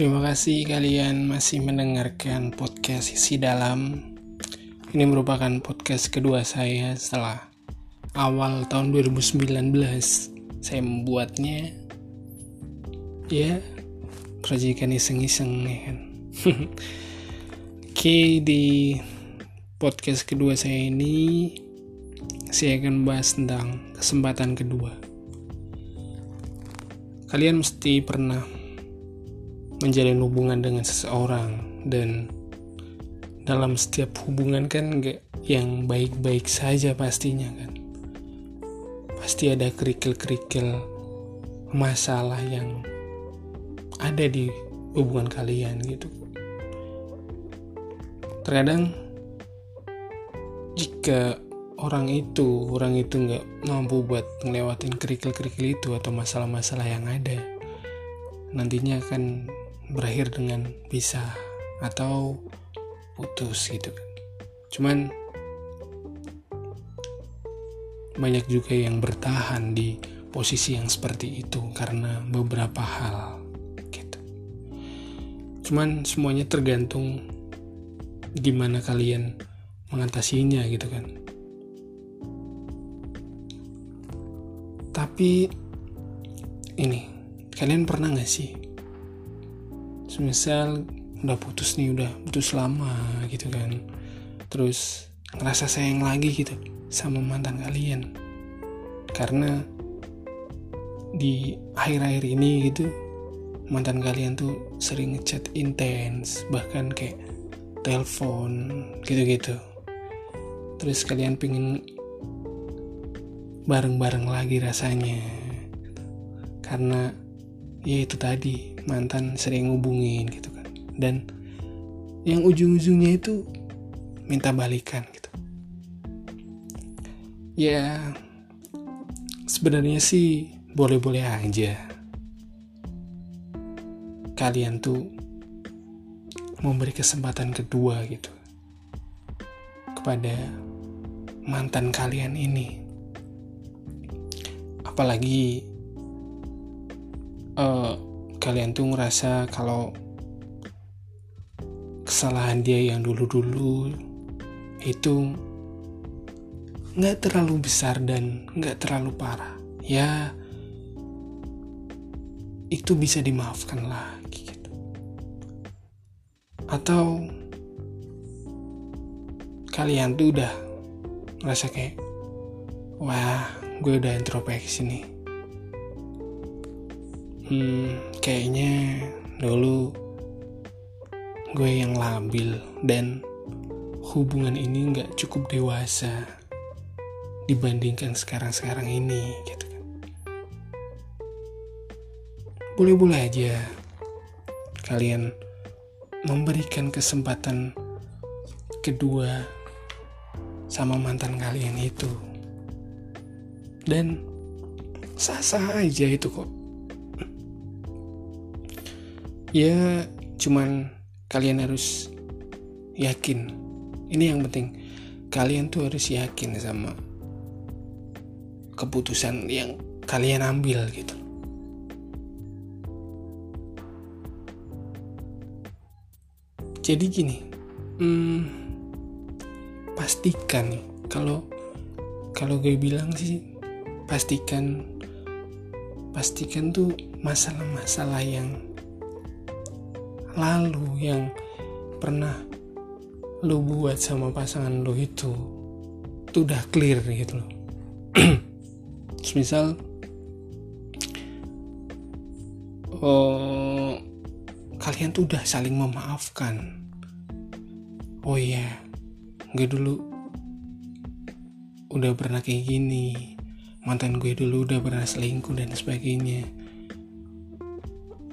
Terima kasih kalian masih mendengarkan podcast isi dalam. Ini merupakan podcast kedua saya setelah awal tahun 2019 saya membuatnya. Ya, proyekan iseng-iseng ya kan. Oke, di podcast kedua saya ini saya akan bahas tentang kesempatan kedua. Kalian mesti pernah menjalin hubungan dengan seseorang dan dalam setiap hubungan kan gak yang baik-baik saja pastinya kan. Pasti ada kerikil-kerikil masalah yang ada di hubungan kalian gitu. Terkadang jika orang itu orang itu nggak mampu buat ngelewatin kerikil-kerikil itu atau masalah-masalah yang ada nantinya akan berakhir dengan bisa atau putus gitu. Cuman banyak juga yang bertahan di posisi yang seperti itu karena beberapa hal gitu. Cuman semuanya tergantung gimana kalian mengatasinya gitu kan. Tapi ini kalian pernah gak sih semisal udah putus nih udah putus lama gitu kan. Terus ngerasa sayang lagi gitu sama mantan kalian. Karena di akhir-akhir ini gitu mantan kalian tuh sering ngechat intens bahkan kayak telepon gitu-gitu. Terus kalian pingin bareng-bareng lagi rasanya. Karena ya itu tadi mantan sering ngubungin gitu kan. Dan yang ujung-ujungnya itu minta balikan gitu. Ya sebenarnya sih boleh-boleh aja. Kalian tuh memberi kesempatan kedua gitu kepada mantan kalian ini. Apalagi uh, kalian tuh ngerasa kalau kesalahan dia yang dulu-dulu itu nggak terlalu besar dan nggak terlalu parah. Ya itu bisa dimaafkan lagi gitu. Atau kalian tuh udah ngerasa kayak wah gue udah introspeksi nih hmm kayaknya dulu gue yang labil dan hubungan ini nggak cukup dewasa dibandingkan sekarang-sekarang ini gitu kan. Boleh-boleh aja kalian memberikan kesempatan kedua sama mantan kalian itu. Dan sah-sah aja itu kok ya cuman kalian harus yakin. Ini yang penting. Kalian tuh harus yakin sama keputusan yang kalian ambil gitu. Jadi gini hmm, pastikan kalau kalau gue bilang sih pastikan pastikan tuh masalah-masalah yang lalu yang pernah lo buat sama pasangan lo itu itu udah clear gitu loh. Misal oh, kalian tuh udah saling memaafkan. Oh iya gue dulu udah pernah kayak gini. Mantan gue dulu udah pernah selingkuh dan sebagainya.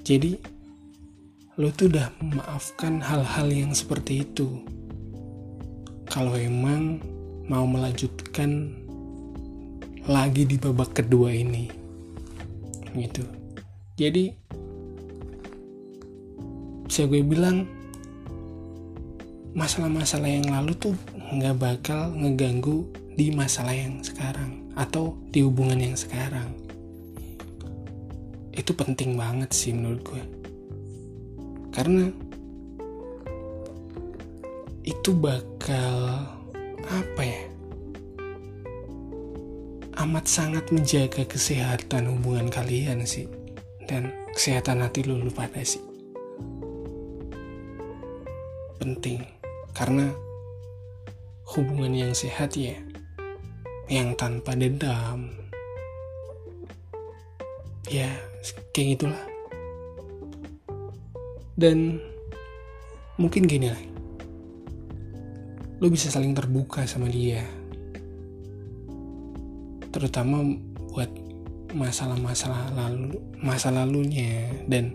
Jadi lo tuh udah memaafkan hal-hal yang seperti itu. Kalau emang mau melanjutkan lagi di babak kedua ini. Gitu. Jadi bisa gue bilang masalah-masalah yang lalu tuh nggak bakal ngeganggu di masalah yang sekarang atau di hubungan yang sekarang. Itu penting banget sih menurut gue karena itu bakal apa ya amat sangat menjaga kesehatan hubungan kalian sih. Dan kesehatan hati lu, pada sih. Penting. Karena hubungan yang sehat ya yang tanpa dendam. Ya kayak gitulah dan mungkin gini lah. Lo bisa saling terbuka sama dia. Terutama buat masalah-masalah lalu masa lalunya dan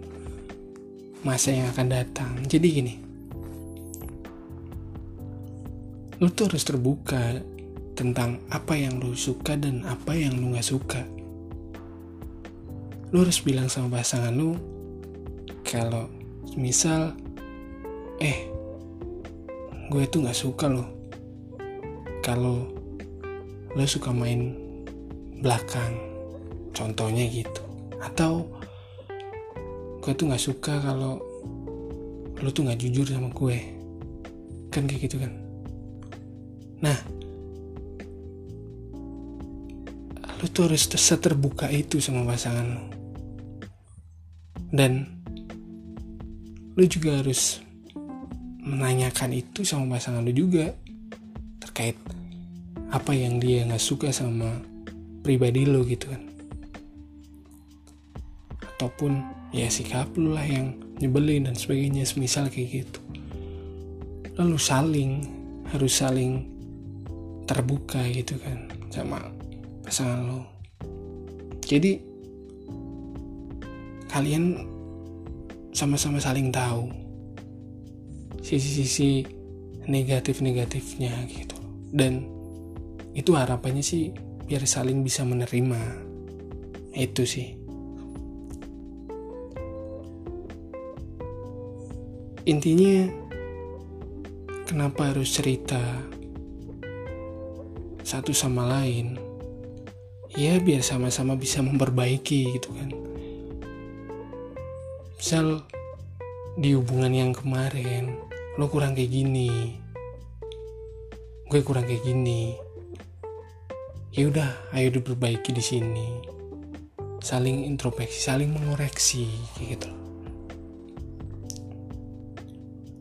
masa yang akan datang. Jadi gini. Lu tuh harus terbuka tentang apa yang lu suka dan apa yang lu gak suka. Lu harus bilang sama pasangan lu kalau misal eh gue tuh gak suka loh kalau lo suka main belakang contohnya gitu. Atau gue tuh gak suka kalau lo tuh gak jujur sama gue. Kan kayak gitu kan? Nah lo tuh harus terbuka itu sama pasangan lo. Dan lo juga harus menanyakan itu sama pasangan lu juga terkait apa yang dia nggak suka sama pribadi lo gitu kan. Ataupun ya sikap lu lah yang nyebelin dan sebagainya semisal kayak gitu. Lalu saling harus saling terbuka gitu kan sama pasangan lo jadi kalian sama-sama saling tahu sisi-sisi negatif-negatifnya gitu. Dan itu harapannya sih biar saling bisa menerima. Itu sih. Intinya kenapa harus cerita satu sama lain? Ya biar sama-sama bisa memperbaiki gitu kan misal di hubungan yang kemarin lo kurang kayak gini. Gue kurang kayak gini. Ya udah ayo diperbaiki di sini. Saling introspeksi saling mengoreksi kayak gitu.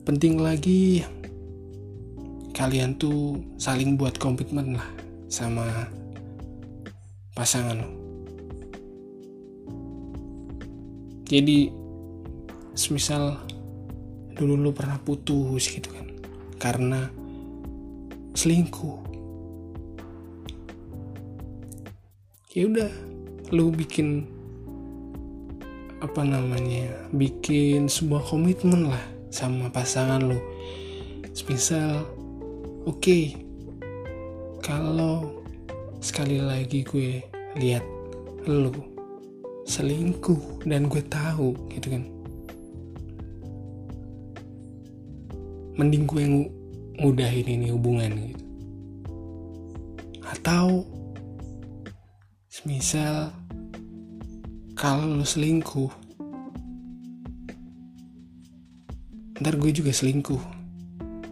Penting lagi kalian tuh saling buat komitmen lah sama pasangan lo. Jadi semisal dulu lu pernah putus gitu kan. Karena selingkuh. Ya udah lu bikin apa namanya bikin sebuah komitmen lah sama pasangan lu. Semisal oke okay, kalau sekali lagi gue lihat lu selingkuh dan gue tahu gitu kan mending gue ngudahin ini hubungan gitu. Atau semisal kalau lo selingkuh ntar gue juga selingkuh.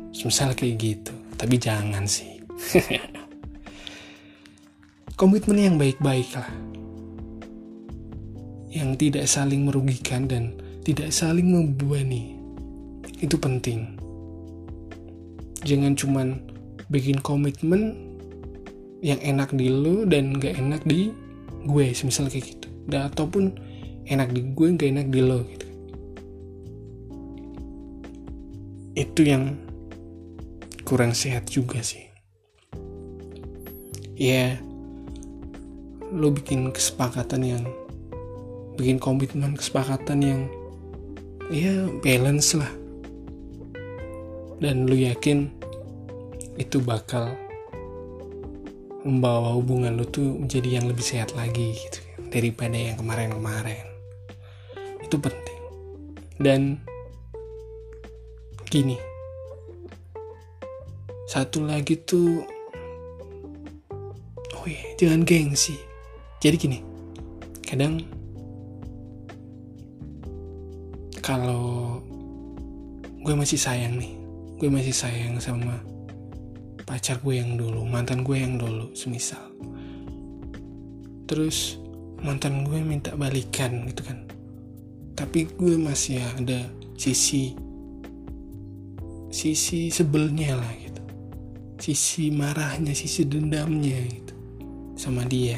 Semisal kayak gitu tapi jangan sih. Komitmen yang baik-baik lah. Yang tidak saling merugikan dan tidak saling membebani itu penting jangan cuman bikin komitmen yang enak di lu dan gak enak di gue semisal kayak gitu. Dan ataupun enak di gue gak enak di lo gitu. Itu yang kurang sehat juga sih. Ya lo bikin kesepakatan yang bikin komitmen kesepakatan yang ya balance lah dan lu yakin itu bakal membawa hubungan lu tuh menjadi yang lebih sehat lagi gitu daripada yang kemarin-kemarin. Itu penting. Dan gini satu lagi tuh oh iya jangan gengsi. Jadi gini kadang kalau gue masih sayang nih gue masih sayang sama pacar gue yang dulu mantan gue yang dulu semisal. Terus mantan gue minta balikan gitu kan. Tapi gue masih ada sisi sisi sebelnya lah gitu. Sisi marahnya sisi dendamnya gitu sama dia.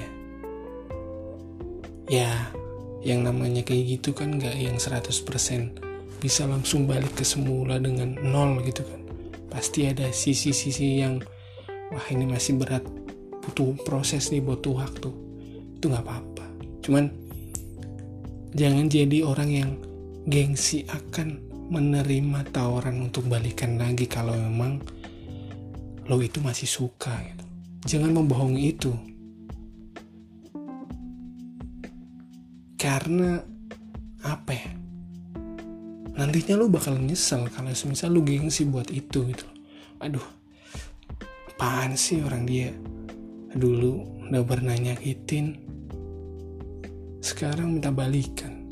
Ya yang namanya kayak gitu kan gak yang 100% bisa langsung balik ke semula dengan nol gitu kan. Pasti ada sisi-sisi yang wah ini masih berat. Butuh proses nih butuh waktu. Itu nggak apa-apa. Cuman jangan jadi orang yang gengsi akan menerima tawaran untuk balikan lagi kalau memang lo itu masih suka gitu. Jangan membohongi itu. Karena apa ya nantinya lo bakal nyesel kalau semisal lo gengsi buat itu gitu. Aduh apaan sih orang dia? Dulu udah pernah nyakitin. Sekarang minta balikan.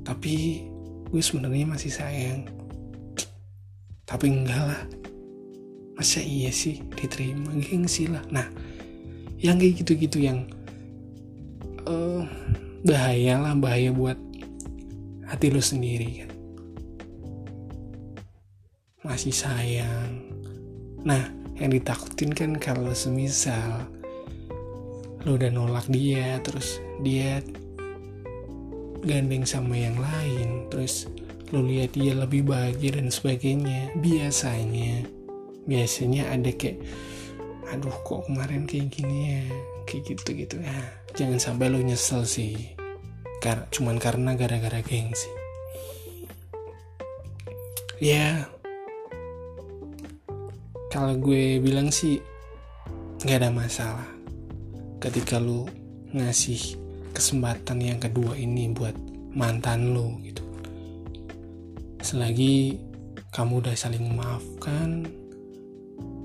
Tapi gue sebenarnya masih sayang. Tapi enggak lah. Masa iya sih diterima? Gengsi lah. Nah yang kayak gitu-gitu yang uh, bahaya lah bahaya buat hati lo sendiri kan masih sayang. Nah yang ditakutin kan kalau semisal lo udah nolak dia terus dia gandeng sama yang lain terus lo lihat dia lebih bahagia dan sebagainya biasanya biasanya ada kayak aduh kok kemarin kayak gini ya? Kayak gitu gitu nah, jangan sampai lo nyesel sih. Kar cuman karena gara-gara gengsi ya kalau gue bilang sih nggak ada masalah ketika lo ngasih kesempatan yang kedua ini buat mantan lo gitu. Selagi kamu udah saling memaafkan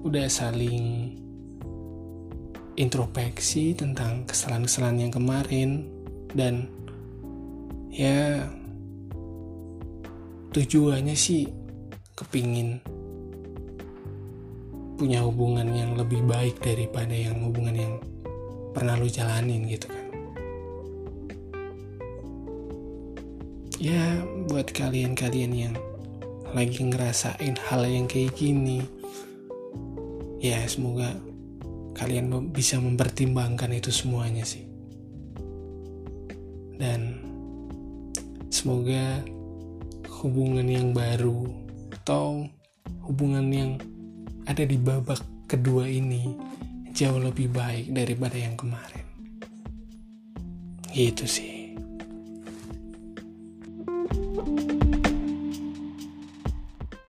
udah saling introspeksi tentang kesalahan-kesalahan yang kemarin dan ya tujuannya sih kepingin punya hubungan yang lebih baik daripada yang hubungan yang pernah lu jalanin gitu kan. Ya buat kalian-kalian yang lagi ngerasain hal yang kayak gini ya semoga kalian bisa mempertimbangkan itu semuanya sih. Dan semoga hubungan yang baru atau hubungan yang ada di babak kedua ini jauh lebih baik daripada yang kemarin. Gitu sih